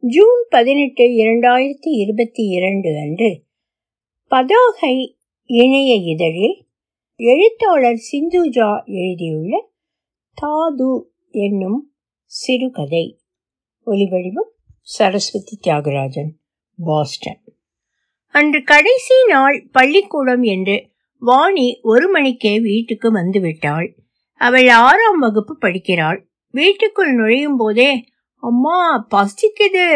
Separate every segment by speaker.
Speaker 1: June பதினெட்டு இரண்டாயிரத்தி இருபத்தி இரண்டு அன்று பதாகை இணைய இதழில் எழுத்தாளர் சிந்துஜா எழுதியுள்ள தாது என்னும் சிறுகதை. ஒலிவடிவம் சரஸ்வதி தியாகராஜன் பாஸ்டன். அன்று கடைசி நாள் பள்ளிக்கூடம் என்று வாணி ஒரு மணிக்கே வீட்டுக்கு வந்துவிட்டாள். அவள் ஆறாம் வகுப்பு படிக்கிறாள். வீட்டுக்குள் நுழையும் போதே அம்மா பசிக்குது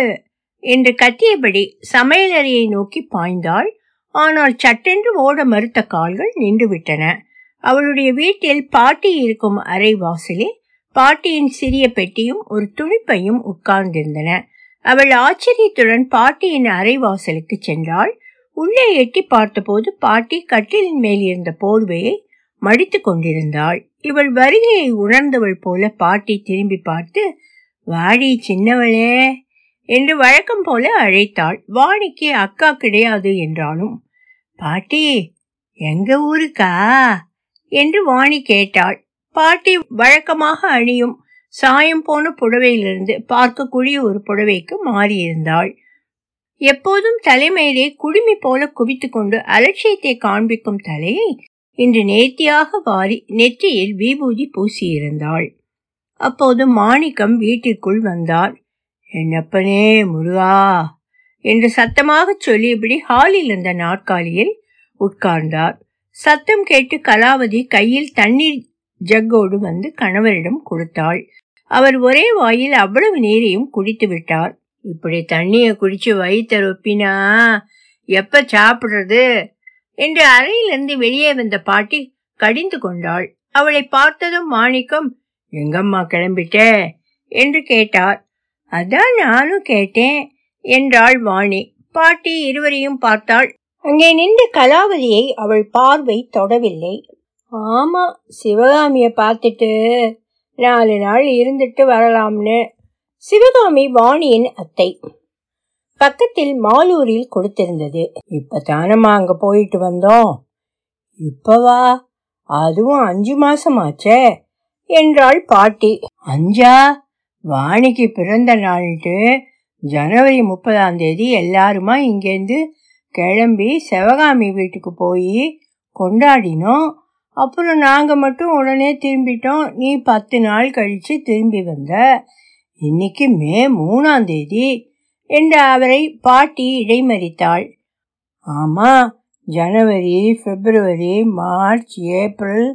Speaker 1: என்று கத்தியபடி சமையலறையை நோக்கி பாய்ந்தாள். ஆனால் சட்டென்று ஓட மறுத்த கால்கள் நின்றுவிட்டன. அவளுடைய வீட்டில் பாட்டி இருக்கும் அறை வாசலில் பாட்டியின் சிறிய பெட்டியும் ஒரு துணிப்பையும் உட்கார்ந்திருந்தன. அவள் ஆச்சரியத்துடன் பாட்டியின் அறை வாசலுக்கு சென்றாள். உள்ளே எட்டி பார்த்தபோது பாட்டி கட்டிலின் மேல் இருந்த போர்வையை மடித்து கொண்டிருந்தாள். இவள் வருகையை உணர்ந்தவள் போல பாட்டி திரும்பி பார்த்து வாடி சின்னவளே என்று வழக்கம் போல அழைத்தாள். வாணிக்கு அக்கா கிடையாது என்றாலும் பாட்டி எங்க ஊருக்கா? என்று வாணி கேட்டாள். பாட்டி வழக்கமாக அணியும் சாயம் போன புடவையிலிருந்து பார்க்கக்கூடிய ஒரு புடவைக்கு மாறியிருந்தாள். எப்போதும் தலைமையிலே குடுமி போல குவித்து கொண்டு அலட்சியத்தை காண்பிக்கும் தலையை இன்று நேர்த்தியாக வாரி நெற்றியில் விபூதி பூசியிருந்தாள். அப்போது மாணிக்கம் வீட்டிற்குள் வந்தார். என்னப்பனே முருகா என்று சத்தமாக சொல்லியபடி ஹாலில் இருந்த நாற்காலியில் உட்கார்ந்தார். சத்தம் கேட்டு கலாவதி கையில் தண்ணீர் ஜக்கோடு வந்து கணவரிடம் கொடுத்தாள். அவர் ஒரே வாயில் அவ்வளவு நீரையும் குடித்து விட்டார். இப்படி தண்ணியை குடிச்சு வயிற்ற ரொப்பினா எப்ப சாப்பிடுறது? என்று அறையிலிருந்து வெளியே வந்த பாட்டி கடிந்து கொண்டாள். அவளை பார்த்ததும் மாணிக்கம் எங்கம்மா கிளம்பிட்ட? என்று கேட்டார். அதான் நானும் கேட்டேன் என்றாள் வாணி. பாட்டி இருவரையும் பார்த்தாள். அங்கே நின்ற கலாவதியை அவள் பார்வை தொடவில்லை. ஆமா சிவகாமிய பார்த்துட்டு நாலு நாள் இருந்துட்டு வரலாம்னு. சிவகாமி வாணியின் அத்தை. பக்கத்தில் மாலூரில் கொடுத்திருந்தது. இப்ப தானம்மா அங்க போயிட்டு வந்தோம்? இப்பவா? அதுவும் அஞ்சு மாசமாச்சே. என்றாள் பாட்டி. அஞ்சா வாணிக்கு பிறந்த நாள்ட்டு ஜனவரி முப்பதாம் தேதி எல்லாருமா இங்கேருந்து கிளம்பி சிவகாமி வீட்டுக்கு போய் கொண்டாடினோம். அப்புறம் நாங்கள் மட்டும் உடனே திரும்பிட்டோம். நீ பத்து நாள் கழித்து திரும்பி வந்த. இன்னைக்கு மே மூணாம் தேதி என்று அவரை பாட்டி இடைமறித்தாள். ஆமாம் ஜனவரி பிப்ரவரி மார்ச் ஏப்ரல்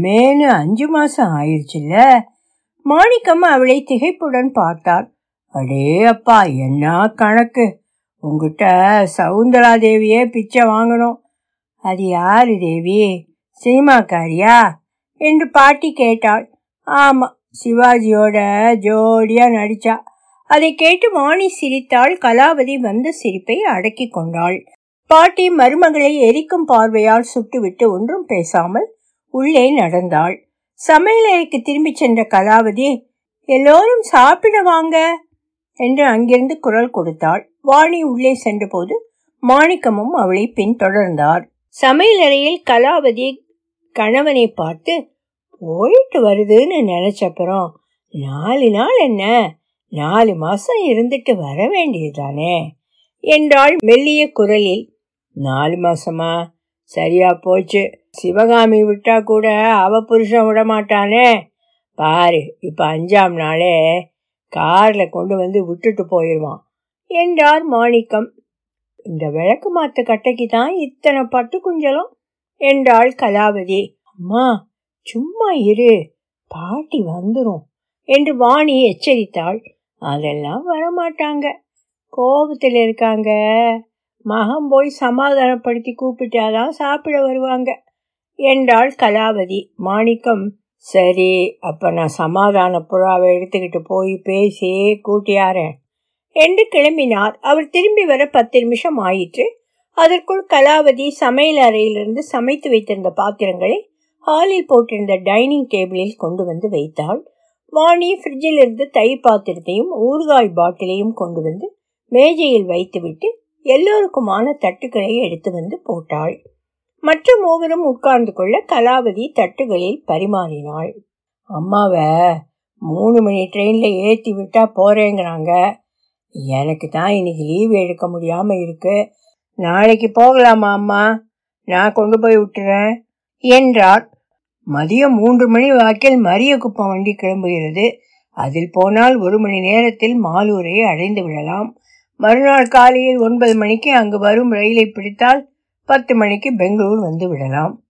Speaker 1: மேனு அஞ்சு மாசம் ஆயிடுச்சுல்ல மாணிக்கம் அவளை திகைப்புடன் பார்த்தார் அடே அப்பா என்ன கணக்கு? உங்ககிட்ட சவுந்தரா தேவியே பிச்சை வாங்கணும். அது யாரு தேவி? சினிமாக்காரியா? என்று பாட்டி கேட்டாள். ஆமா சிவாஜியோட ஜோடியா நடிச்சா. அதை கேட்டு வாணி சிரித்தாள். கலாவதி வந்த சிரிப்பை அடக்கி கொண்டாள். பாட்டி மருமகளை எரிக்கும் பார்வையால் சுட்டுவிட்டு ஒன்றும் பேசாமல் உள்ளே நடந்தாள். சமையலறைக்கு திரும்பி சென்ற கலாவதி எல்லோரும் சாப்பிட வாங்க என்று அங்கிருந்து குரல் கொடுத்தாள். வாணி உள்ளே சென்றபோது மாணிக்கமும் அவளை பின்தொடர்ந்தார். சமையலறையில் கலாவதி கணவனை பார்த்து போயிட்டு வருதுன்னு நினைச்சப்புறம் நாலு நாள் என்ன? நாலு மாசம் இருந்துட்டு வர வேண்டியதுதானே? என்றாள் மெல்லிய குரலில் நாலு மாசமா? சரியா போச்சு. சிவகாமி விட்டா கூட அவ புருஷன் விட மாட்டானே. பாரு இப்ப அஞ்சாம் நாளே கார்ல கொண்டு வந்து விட்டுட்டு போயிடுவான் என்றார் மாணிக்கம். இந்த விளக்கு மாத்து கட்டைக்கு தான் இத்தனை பட்டு குஞ்சலும் என்றாள் கலாவதி. அம்மா சும்மா இரு பாட்டி வந்துரும் என்று வாணி எச்சரித்தாள். அதெல்லாம் வரமாட்டாங்க. கோபத்தில் இருக்காங்க. மகம் போய் சமாதானப்படுத்தி கூப்பிட்டாதான் சாப்பிட வருவாங்க. என்றாள் கலாவதி. மாணிக்கம் சரி அப்ப நான் சமாதான புறாவை எடுத்துக்கிட்டு போய் பேசியே கூட்டியாரேன் என்று கிளம்பினார். அவர் திரும்பி வர பத்து நிமிஷம் ஆயிற்று. அதற்குள் கலாவதி சமையல் அறையிலிருந்து சமைத்து வைத்திருந்த பாத்திரங்களை ஹாலில் போட்டிருந்த டைனிங் டேபிளில் கொண்டு வந்து வைத்தாள். வாணி ஃப்ரிட்ஜில் இருந்து தை பாத்திரத்தையும் ஊறுகாய் பாட்டிலையும் கொண்டு வந்து மேஜையில் வைத்துவிட்டு எல்லோருக்குமான தட்டுக்களை எடுத்து வந்து போட்டாள். மற்ற மூவரும் உட்கார்ந்து கொள்ள கலாவதி தட்டுகளில் பரிமாறினாள். அம்மாவை மூணு மணி ட்ரெயினில் ஏற்றி விட்டா போறேங்கிறாங்க. எனக்கு தான் இன்னைக்கு லீவ் எடுக்க முடியாம இருக்கு. நாளைக்கு போகலாமா அம்மா? நான் கொண்டு போய் விட்டுறேன். என்றார் மதியம் மூன்று மணி வாக்கில் மரிய குப்பம் வண்டி கிளம்புகிறது. அதில் போனால் ஒரு மணி நேரத்தில் மாலூரை அடைந்து விடலாம். மறுநாள் காலையில் ஒன்பது மணிக்கு அங்கு வரும் ரயிலை பிடித்தால் பத்து மணிக்கு பெங்களூர் வந்து விடலாம்.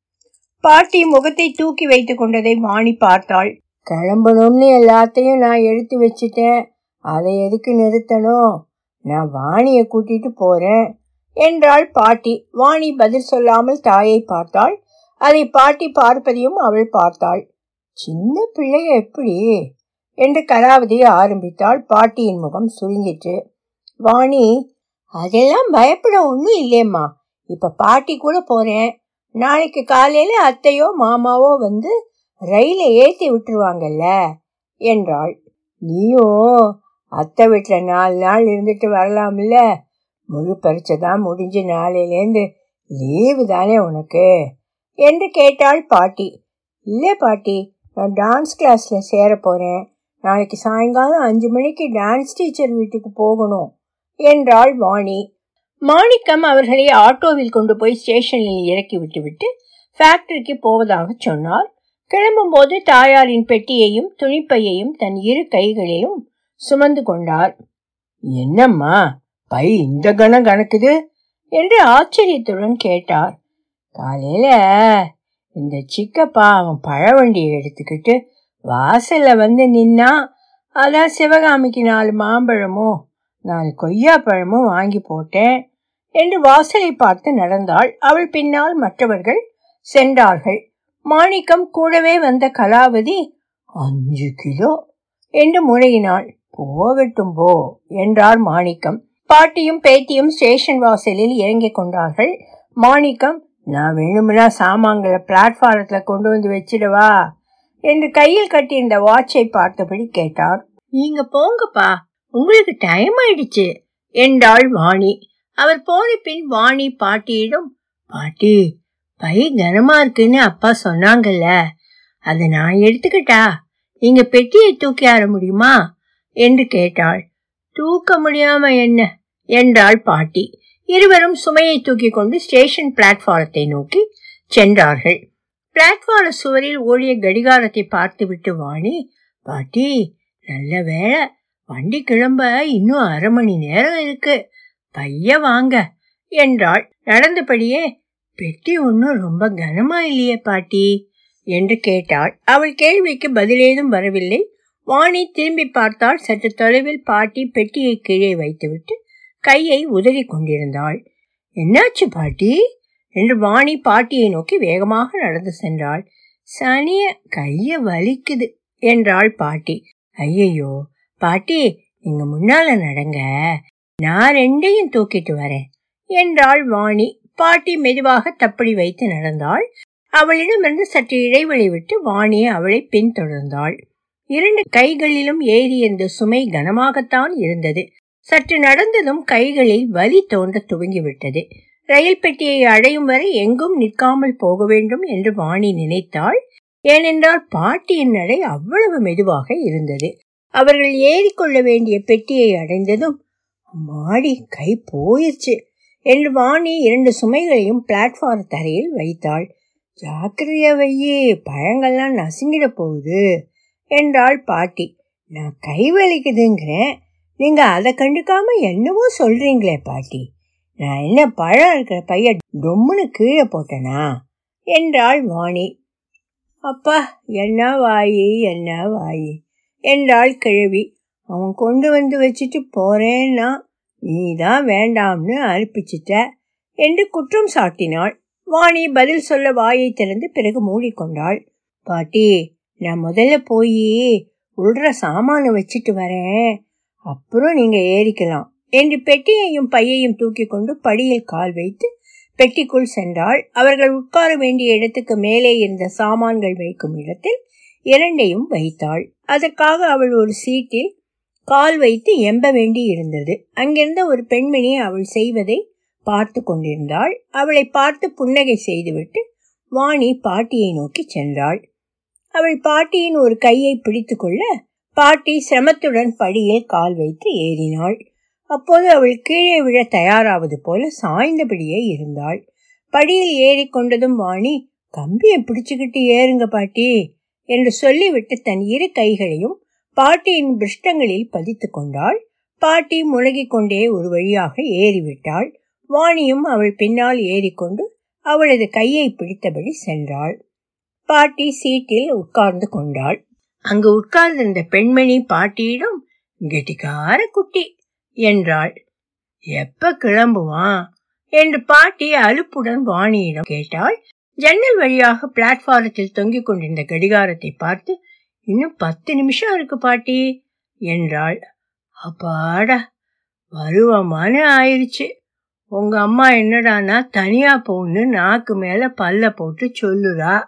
Speaker 1: பாட்டி முகத்தை தூக்கி வைத்துக் கொண்டதை வாணி பார்த்தாள். கிளம்பணும்னு எல்லாத்தையும் நான் எடுத்து வச்சிட்டேன். அதை எதுக்கு நிறுத்தணும்? நான் வாணியை கூட்டிட்டு போறேன் என்றாள் பாட்டி. வாணி பதில் சொல்லாமல் தாயை பார்த்தாள். அதை பாட்டி பார்ப்பதையும் அவள் பார்த்தாள். சின்ன பிள்ளைய எப்படி? என்று கலாவதியை ஆரம்பித்தாள். பாட்டியின் முகம் சுருங்கிற்று. வாணி அதெல்லாம் பயப்பட ஒன்றும் இல்லையம்மா. இப்ப பாட்டி கூட போறேன். நாளைக்கு காலையில அத்தையோ மாமாவோ வந்து ரயிலை ஏத்தி விட்டுருவாங்கல்ல? என்றாள். நீயும் அத்தை வீட்டுல நாலு நாள் இருந்துட்டு வரலாம்ல? முழு பரீட்சை தான் முடிஞ்சு நாளையிலேருந்து லீவு தானே உனக்கு? என்று கேட்டாள் பாட்டி. இல்லை பாட்டி நான் டான்ஸ் கிளாஸில் சேர போகிறேன் நாளைக்கு சாயங்காலம் அஞ்சு மணிக்கு டான்ஸ் டீச்சர் வீட்டுக்கு போகணும் என்றாள் வாணி. மாணிக்கம் அவர்களை ஆட்டோவில் கொண்டு போய் ஸ்டேஷனில் இறக்கி விட்டுவிட்டு ஃபேக்டரிக்கு போவதாக சொன்னார். கிளம்பும் போது தாயாரின் பெட்டியையும் துணிப்பையையும் தன் இரு கைகளையும் சுமந்து கொண்டார். என்னம்மா பை இந்த கணம் கணக்குது? என்று ஆச்சரியத்துடன் கேட்டார். காலையில இந்த சிக்கப்பா அவன் பழவண்டியை எடுத்துக்கிட்டு வாசல்ல வந்து நின்னா அதான் சிவகாமிக்கு நாலு மாம்பழமும் நாலு கொய்யா பழமும் வாங்கி போட்டேன். என்று வாசலை பார்த்து நடந்தாள். அவள் பின்னால் மற்றவர்கள் சென்றார்கள். மாணிக்கம் கூடவே வந்த கலாவதி அஞ்சு கிலோ என்று முறையினாள். போகட்டும் போ என்றார் மாணிக்கம். பாட்டியும் பேத்தியும் ஸ்டேஷன் வாசலில் இறங்கிக் கொண்டார்கள். மாணிக்கம் நான் வேணும்னா சாமான்களை பிளாட்ஃபாரத்தில் கொண்டு வந்து வச்சிடவா என்று கையில் கட்டியிருந்த வாட்சை பார்த்தபடி கேட்டார். நீங்க போங்கப்பா உங்களுக்கு டைம் ஆயிடுச்சு என்றாள் வாணி அவர் போன பின் வாணி பாட்டியிடம் பாட்டி பை கனமா இருக்குன்னு அப்பா சொன்னாங்கல்ல. அதை நான் எடுத்துக்கிட்டா? நீங்க பெட்டியை தூக்கி ஆற முடியுமா? என்று கேட்டாள். தூக்க முடியாம என்ன? என்றாள் பாட்டி. இருவரும் சுமையை தூக்கி கொண்டு ஸ்டேஷன் பிளாட்ஃபாரத்தை நோக்கி சென்றார்கள். பிளாட்ஃபார சுவரில் ஓடிய கடிகாரத்தை பார்த்துவிட்டு வாணி பாட்டி நல்ல வேலை வண்டி கிளம்ப இன்னும் அரை மணி நேரம் இருக்கு. பைய வாங்க. என்றாள். நடந்தபடியே பெட்டி ஒன்னும் ரொம்ப கனமா இல்லையே பாட்டி என்று கேட்டாள். அவள் கேள்விக்கு பதிலேதும் வரவில்லை. வாணி திரும்பி பார்த்தால் சற்று தொலைவில் பாட்டி பெட்டியை கீழே வைத்துவிட்டு கையை உதறி கொண்டிருந்தாள். என்னாச்சு பாட்டி? என்று வாணி பாட்டியை நோக்கி வேகமாக நடந்து சென்றாள். சனிய கைய வலிக்குது என்றாள் பாட்டி. ஐயையோ பாட்டி நீங்க முன்னால நடங்க. நான் ரெண்டையும் தூக்கிட்டு வரேன். என்றாள் வாணி. பாட்டி மெதுவாக தப்படி வைத்து நடந்தாள். அவளிடமிருந்து சற்று இடைவெளி விட்டு வாணியை அவளை பின்தொடர்ந்தாள் இரண்டு கைகளிலும் ஏறி ஏறியிருந்த சுமை கனமாகத்தான் இருந்தது. சற்று நடந்ததும் கைகளில் வலி தோன்ற துவங்கிவிட்டது. ரயில் பெட்டியை அடையும் வரை எங்கும் நிற்காமல் போக வேண்டும் என்று வாணி நினைத்தாள். ஏனென்றால் பாட்டியின் நடை அவ்வளவு மெதுவாக இருந்தது. அவர்கள் ஏறிக்கொள்ள வேண்டிய பெட்டியை அடைந்ததும் மாடி கை போயிடுச்சு என்று வாணி இரண்டு சுமைகளையும் பிளாட்ஃபார்ம் தரையில் வைத்தாள். ஜாக்கிரதையா வையே பழங்கள்லாம் நசுங்கிட போகுது என்றாள் பாட்டி. நான் கை வலிக்குதுங்கிறேன். நீங்க அதை கண்டுக்காம என்னவோ சொல்றீங்களே பாட்டி. நான் என்ன பழம் இருக்கிற பைய டொம்முன்னு கீழே போட்டனா? என்றாள் வாணி. அப்பா என்ன வாயி என்ன வாயி என்றாள் கிழவி. அவன் கொண்டு வந்து வச்சுட்டு போறேன்னா நீ தான் வேண்டாம்னு அனுப்பிச்சிட்ட என்று குற்றம் சாட்டினாள். வாணி பதில் சொல்ல வாயை திறந்து பிறகு மூடிக்கொண்டாள். பாட்டி நான் முதல்ல போய் உள்ற சாமான வச்சுட்டு வரேன். அப்புறம் நீங்க ஏறிக்கலாம் என்று பெட்டியையும் பையையும் தூக்கி கொண்டு படியில் கால் வைத்து பெட்டிக்குள் சென்றாள். அவர்கள் உட்கார வேண்டிய இடத்துக்கு மேலே இருந்த சாமான்கள் வைக்கும் இடத்தில் இரண்டையும் வைத்தாள். அதற்காக அவள் ஒரு சீட்டில் கால் வைத்து எம்ப வேண்டி இருந்தது. அங்கிருந்த ஒரு பெண்மணி அவள் செய்வதை பார்த்து கொண்டிருந்தாள். அவளை பார்த்து புன்னகை செய்துவிட்டு வாணி பாட்டியை நோக்கி சென்றாள். அவள் பாட்டியின் ஒரு கையை பிடித்து கொள்ள பாட்டி சிரமத்துடன் படியில் கால் வைத்து ஏறினாள். அப்போது அவள் கீழே விழ தயாராவது போல சாய்ந்தபடியே இருந்தாள். படியில் ஏறி கொண்டதும் வாணி கம்பியை பிடிச்சுக்கிட்டு ஏறுங்க பாட்டி என்று சொல்லிவிட்டு தன் இரு கைகளையும் பாட்டியின் பிருஷ்டங்களில் பதித்து கொண்டாள். பாட்டி முழகிக் கொண்டே ஒரு வழியாக ஏறிவிட்டாள். வாணியும் அவள் பின்னால் ஏறிக்கொண்டு அவளது கையை பிடித்தபடி சென்றாள். பாட்டி சீட்டில் உட்கார்ந்து கொண்டாள். அங்கு உட்கார்ந்திருந்த பெண்மணி பாட்டியிடம் கெட்டிக்கார குட்டி என்றாள். எப்ப கிளம்புவான்? என்று பாட்டி அலுப்புடன் வாணியிடம் கேட்டாள். ஜன்னல் வழியாக பிளாட்பாரத்தில் தொங்கிக் கொண்டிருந்த கடிகாரத்தை பார்த்து இன்னும் பத்து நிமிஷம் இருக்கு பாட்டி. என்றாள். அப்பாடா வருவமானு ஆயிடுச்சு உங்க அம்மா என்னடானா தனியா போன்னு நாக்கு மேல பல்ல போட்டு சொல்லுறா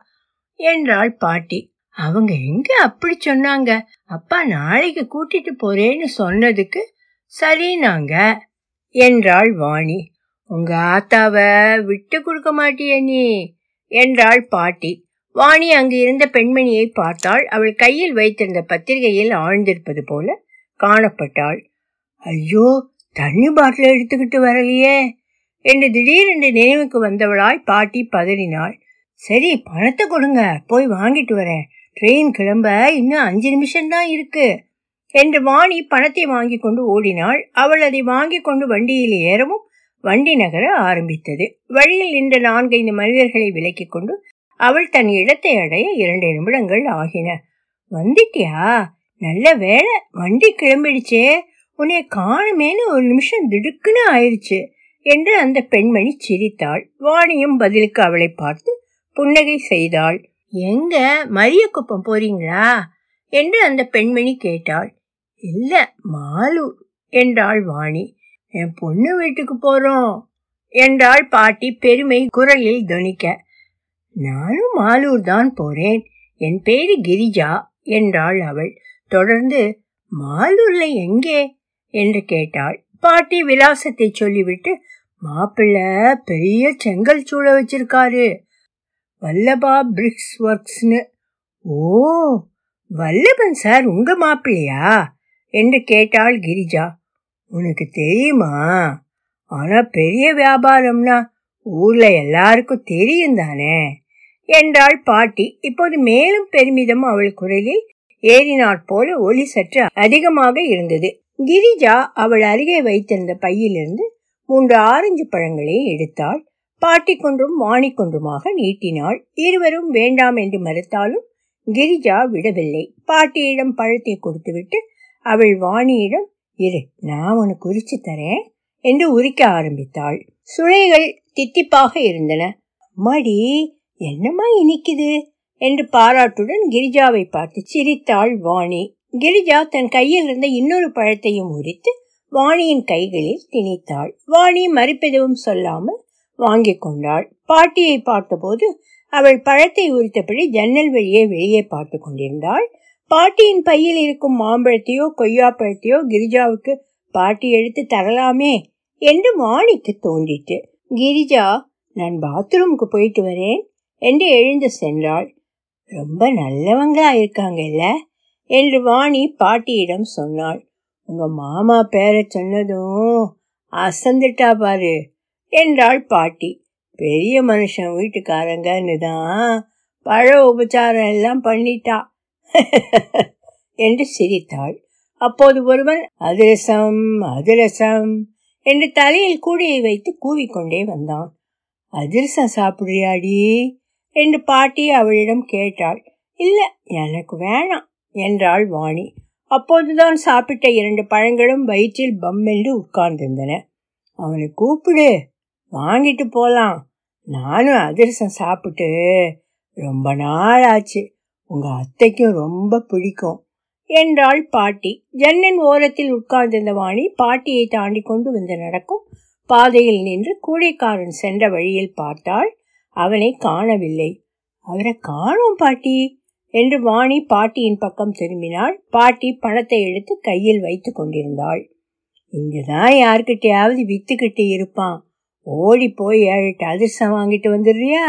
Speaker 1: என்றாள் பாட்டி. அவங்க எங்க அப்படி சொன்னாங்க? அப்பா நாளைக்கு கூட்டிட்டு போறேன்னு சொன்னதுக்கு சரினாங்க என்றாள் வாணி. உங்க ஆத்தாவ விட்டு கொடுக்க மாட்டிய நீ என்றாள் பாட்டி. வாணி அங்கு இருந்த பெண்மணியை பார்த்தாள். அவள் கையில் வைத்திருந்த பத்திரிகையில் ஆழ்ந்திருப்பது போல காணப்பட்டாள். ஐயோ தண்ணி பாட்டில் எடுத்துக்கிட்டு வரலையே என்று திடீரென்று நினைவுக்கு வந்தவளாய் பாட்டி பதறினாள். சரி பணத்தை கொடுங்க போய் வாங்கிட்டு வரேன். ட்ரெயின் கிளம்ப இன்னும் அஞ்சு நிமிஷம்தான் இருக்கு என்று வாணி பணத்தை வாங்கி கொண்டு ஓடினாள். அவள் அதை வாங்கி கொண்டு வண்டியில் ஏறவும் வண்டி நகர ஆரம்பித்தது. வழியில் நின்ற நான்கைந்து மனிதர்களை விலக்கிக் கொண்டு அவள் தன் இடத்தை அடைய இரண்டு நிமிடங்கள் ஆகின. வந்துட்டியா? நல்ல வேலை வண்டி கிளம்பிடுச்சே. உன்னை காணுமேனு ஒரு நிமிஷம் திடுக்குன்னு ஆயிடுச்சு என்று அந்த பெண்மணி சிரித்தாள். வாணியும் பதிலுக்கு அவளை பார்த்து புன்னகை செய்தாள். எங்க? மரியக்குப்பம் போறீங்களா? என்று அந்த பெண்மணி கேட்டாள். இல்ல மாலூர் என்றாள் வாணி. என் பொண்ணு வீட்டுக்கு போறோம் என்றாள் பாட்டி பெருமை குரலில் துணிக்க. நானும் மாலூர் தான் போறேன். என் பேரு கிரிஜா என்றாள் அவள். தொடர்ந்து மாலூர்ல எங்கே? என்று கேட்டாள். பாட்டி விலாசத்தை சொல்லிவிட்டு மாப்பிள்ளை பெரிய செங்கல் சூழ வச்சிருக்காரு. வல்லபா பிரிக்ஸ் ஒர்க்ஸ்னு. ஓ வல்லபன் சார் உங்க மாப்பிள்ளையா? என்று கேட்டாள் கிரிஜா. உனக்கு தெரியுமா? ஆனா பெரிய வியாபாரம்னா ஊர்ல எல்லாருக்கும் தெரியும் தானே என்றாள் பாட்டி. இப்போது மேலும் பெருமிதம் அவள் குரலில் ஏறினாற் போல ஒளி சற்று அதிகமாக இருந்தது. கிரிஜா அவள் அருகே வைத்திருந்த பையிலிருந்து மூன்று ஆரஞ்சு பழங்களை எடுத்தாள். பாட்டி கொன்றும் வாணி கொன்றுமாக நீட்டினாள். இருவரும் வேண்டாம் என்று மறுத்தாலும் கிரிஜா விடவில்லை. பாட்டியிடம் பழத்தை கொடுத்துவிட்டு அவள் வாணியிடம் இரு நான் உனக்கு உரிச்சு தரேன் என்று உரிக்க ஆரம்பித்தாள். சுளைகள் தித்திப்பாக இருந்தன. மடி என்னம்மா இனிக்குது? என்று பாராட்டுடன் கிரிஜாவை பார்த்து சிரித்தாள் வாணி. கிரிஜா தன் கையில் இருந்த இன்னொரு பழத்தையும் உரித்து வாணியின் கைகளில் திணித்தாள். வாணி மறுப்பெதுவும் சொல்லாமல் வாங்கி கொண்டாள். பாட்டியை பார்த்தபோது அவள் பழத்தை உரித்தபடி ஜன்னல் வழியே வெளியே பார்த்து கொண்டிருந்தாள். பாட்டியின் பையில் இருக்கும் மாம்பழத்தையோ கொய்யாப்பழத்தையோ கிரிஜாவுக்கு பாட்டி எடுத்து தரலாமே என்று வாணிக்கு தோன்றிட்டு கிரிஜா நான் பாத்ரூமுக்கு போயிட்டு வரேன். என்று எழுந்து சென்றாள். ரொம்ப நல்லவங்களா இருக்காங்கல்ல என்று வாணி பாட்டியிடம் சொன்னாள். உங்க மாமா பேரை சொன்னதும் அசந்துட்டா பாரு என்றாள் பாட்டி. பெரிய மனுஷன் வீட்டுக்காரங்கன்னு தான் பழ உபச்சாரம் எல்லாம் பண்ணிட்டா என்று சிரித்தாள். அப்போது ஒருவன் அதிரசம் அதிரசம் என்று தலையில் கூடையை வைத்து கூவிக்கொண்டே வந்தான். அதிரசம் சாப்பிடுறியாடி? என்று பாட்டி அவளிடம் கேட்டாள். இல்ல எனக்கு வேணாம் என்றாள் வாணி. அப்போதுதான் சாப்பிட்ட இரண்டு பழங்களும் வயிற்றில் பம்மென்று உட்கார்ந்திருந்தன. அவனை கூப்பிடு வாங்கிட்டு போலாம். நானும் அதிரசம் சாப்பிட்டு ரொம்ப நாள் ஆச்சு உங்க அத்தைக்கும் ரொம்ப பிடிக்கும் என்றாள் பாட்டி. ஜன்னன் ஓரத்தில் உட்கார்ந்திருந்த வாணி பாட்டியை தாண்டி கொண்டு வந்து நடக்கும் பாதையில் நின்று கூடைக்காரன் சென்ற வழியில் பார்த்தாள். அவனை காணவில்லை. அவரை காணோம் பாட்டி என்று வாணி பாட்டியின் பக்கம் திரும்பினாள். பாட்டி பணத்தை எடுத்து கையில் வைத்து கொண்டிருந்தாள். இங்கதான் யார்கிட்டயாவது வித்துக்கிட்டு இருப்பான். ஓடி போய் ஏழு அதிர்ஷ்டம் வாங்கிட்டு வந்துடுறியா?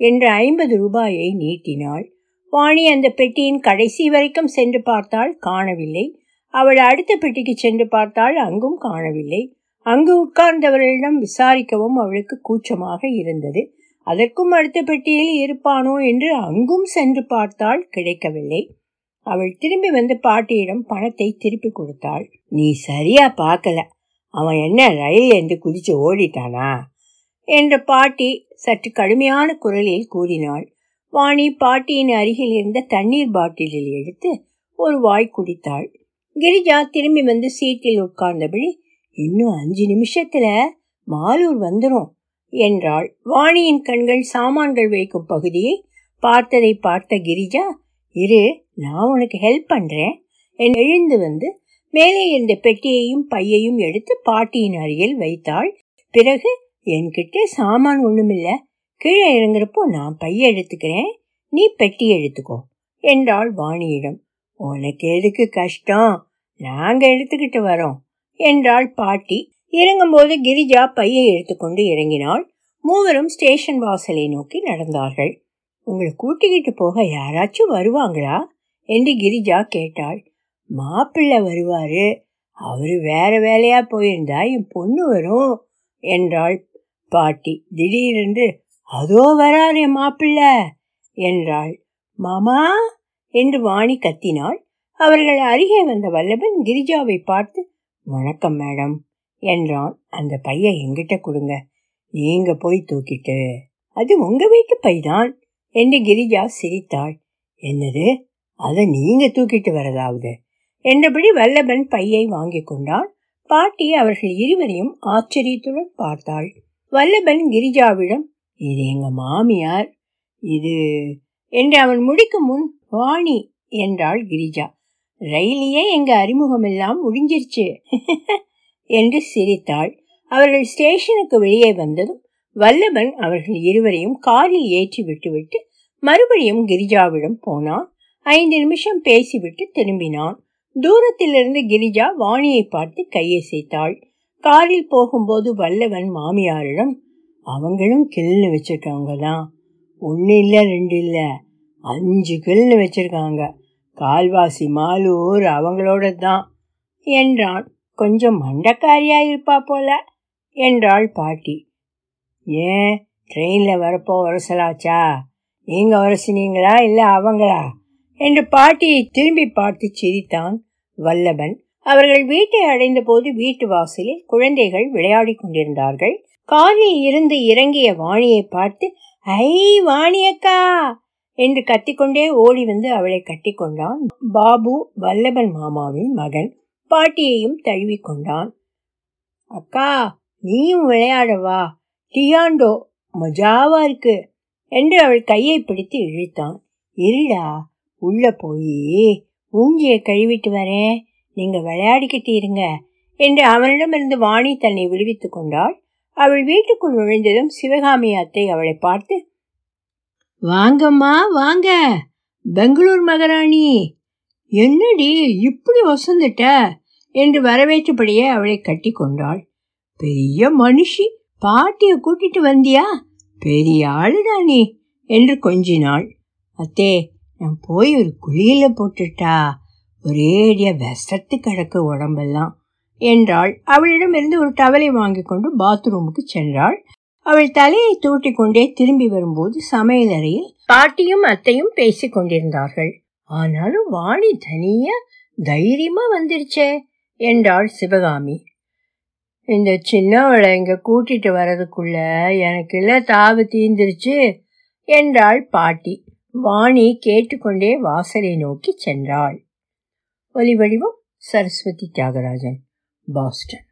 Speaker 1: என்று ஐம்பது ரூபாயை நீட்டினாள். வாணி அந்த பெட்டியின் கடைசி வரைக்கும் சென்று பார்த்தால் காணவில்லை. அவள் அடுத்த பெட்டிக்கு சென்று பார்த்தால் அங்கும் காணவில்லை. அங்கு உட்கார்ந்தவர்களிடம் விசாரிக்கவும் அவளுக்கு கூச்சமாக இருந்தது. அதற்கும் அடுத்த பெட்டியில் இருப்பானோ என்று அங்கும் சென்று பார்த்தால் கிடைக்கவில்லை. அவள் திரும்பி வந்து பாட்டியிடம் பணத்தை திருப்பி கொடுத்தாள். நீ சரியா பார்க்கல. அவன் என்ன ரயில் என்று குதிச்சு ஓடிட்டானா? என்ற பாட்டி சற்று கடுமையான குரலில் கூறினாள். வாணி பாட்டியின் அருகில் இருந்த தண்ணீர் பாட்டிலில் எடுத்து ஒரு வாய் குடித்தாள். கிரிஜா திரும்பி வந்து சீட்டில் உட்கார்ந்தபடி இன்னும் அஞ்சு நிமிஷத்துல மாலூர் வந்துடும் என்றாள். வாணியின் கண்கள் சாமான்கள் வைக்கும் பகுதியை பார்த்ததை பார்த்த கிரிஜா இரு நான் உனக்கு ஹெல்ப் பண்றேன். என் எழுந்து வந்து மேலே இருந்த பெட்டியையும் பையையும் எடுத்து பாட்டியின் அருகில் வைத்தாள். பிறகு என்கிட்ட சாமான் ஒண்ணுமில்ல. கீழே இறங்குறப்போ நான் பைய எடுத்துக்கிறேன். நீ பெட்டி எடுத்துக்கோ. என்றாள் வாணியிடம். உனக்கு எதுக்கு கஷ்டம்? நாங்க எடுத்துக்கிட்டு வரோம். என்றாள் பாட்டி. இறங்கும்போது கிரிஜா பையை எடுத்துக்கொண்டு இறங்கினாள். மூவரும் ஸ்டேஷன் வாசலை நோக்கி நடந்தார்கள். உங்களை கூட்டிக்கிட்டு போக யாராச்சும் வருவாங்களா? என்று கிரிஜா கேட்டாள். மாப்பிள்ளை வருவாரு. அவரு வேற வேலையா போயிருந்தா என் பொண்ணு வரும் என்றாள் பாட்டி. திடீரென்று அதோ வராரு என் மாப்பிள்ளை என்றாள். மாமா என்று வாணி கத்தினாள். அவர்கள் அருகே வந்த வல்லபன் கிரிஜாவை பார்த்து வணக்கம் மேடம். என்றான். அந்த பைய எங்கிட்ட கொடுங்க. நீங்க போய் தூக்கிட்டு. அது உங்க வீட்டு பைதான் என்று கிரிஜா சிரித்தாள். என்னது? அதை நீங்க தூக்கிட்டு வரதாவது? என்றபடி வல்லபன் பையை வாங்கி கொண்டான். பாட்டி அவர்கள் இருவரையும் ஆச்சரியத்துடன் பார்த்தாள். வல்லபன் கிரிஜாவிடம் இது எங்க மாமியார்? இது என்று அவன் முடிக்கும் முன் வாணி என்றாள் கிரிஜா. ரயிலையே எங்க அறிமுகம் எல்லாம் முடிஞ்சிருச்சு. என்று சிரித்தாள். அவர்கள் ஸ்டேஷனுக்கு வெளியே வந்ததும் வல்லபன் அவர்கள் இருவரையும் காரில் ஏற்றி விட்டுவிட்டு மறுபடியும் கிரிஜாவிடம் போனான். ஐந்து நிமிஷம் பேசிவிட்டு திரும்பினான். தூரத்திலிருந்து கிரிஜா வாணியை பார்த்து கையசைத்தாள். காரில் போகும்போது வல்லவன் மாமியாரிடம் அவங்களும் கில்னு வச்சிருக்காங்க தான் ஒன்று இல்லை ரெண்டு இல்லை. அஞ்சு கில்னு வச்சிருக்காங்க. கால்வாசி மாலூர் அவங்களோட தான் என்றான். கொஞ்சம் மண்டக்காரியா இருப்பா போல என்றாள் பாட்டி. ஏன் ட்ரெயின்ல வரப்போ உரசலாச்சா நீங்க உரசினீங்களா இல்ல அவங்களா? என்று பாட்டியை திரும்பி பார்த்து சிரித்தான் வல்லபன். அவர்கள் வீட்டை அடைந்த போது வீட்டு வாசலில் குழந்தைகள் விளையாடி கொண்டிருந்தார்கள். காரில் இருந்து இறங்கிய வாணியை பார்த்து ஐ வாணியக்கா! என்று கத்திக்கொண்டே ஓடி வந்து அவளை கட்டிக்கொண்டான் பாபு வல்லபன் மாமாவின் மகன். பாட்டியையும் தழுவி கொண்டான் அக்கா நீயும் விளையாடவா டியாண்டோ மஜாவா இருக்கு என்று அவள் கையை பிடித்து இழுத்தான். இருடா உள்ள போய் மூஞ்சியை கழுவிட்டு வரேன் நீங்க விளையாடிக்கிட்டு இருங்க என்று அவனிடமிருந்து வாணி தன்னை விடுவித்துக் கொண்டாள். அவள் வீட்டுக்குள் நுழைந்ததும் சிவகாமி அத்தை அவளை பார்த்து வாங்கம்மா வாங்க. பெங்களூர் மகாராணி என்னடி இப்படி வசந்துட்ட? என்று வரவேற்றபடியே அவளை கட்டி கொண்டாள். பெரிய மனுஷி பாட்டிய கூட்டிட்டு வந்தியா? பெரிய ஆளுடா நீ என்று கொஞ்சினாள். அத்தே நான் போய் ஒரு குழியில போட்டுட்டா ஒரேடியா விஷத்து கிடக்கு உடம்பெல்லாம் என்றாள். அவளிடமிருந்து ஒரு டவலை வாங்கி கொண்டு பாத்ரூமுக்கு சென்றாள். அவள் தலையை தூட்டி கொண்டே திரும்பி வரும்போது சமையலறையில் பாட்டியும் அத்தையும் பேசிக் கொண்டிருந்தார்கள். ஆனாலும் வாணி தனியா தைரியமா வந்துருச்சே என்றாள் சிவகாமி. இந்த சின்னவளை இங்க கூட்டிட்டு வர்றதுக்குள்ள எனக்கு தாவு தீந்துருச்சு என்றாள் பாட்டி. வாணி கேட்டுக்கொண்டே வாசலை நோக்கி சென்றாள். ஒலிவடிவம் சரஸ்வதி தியாகராஜன் பாஸ்டன்.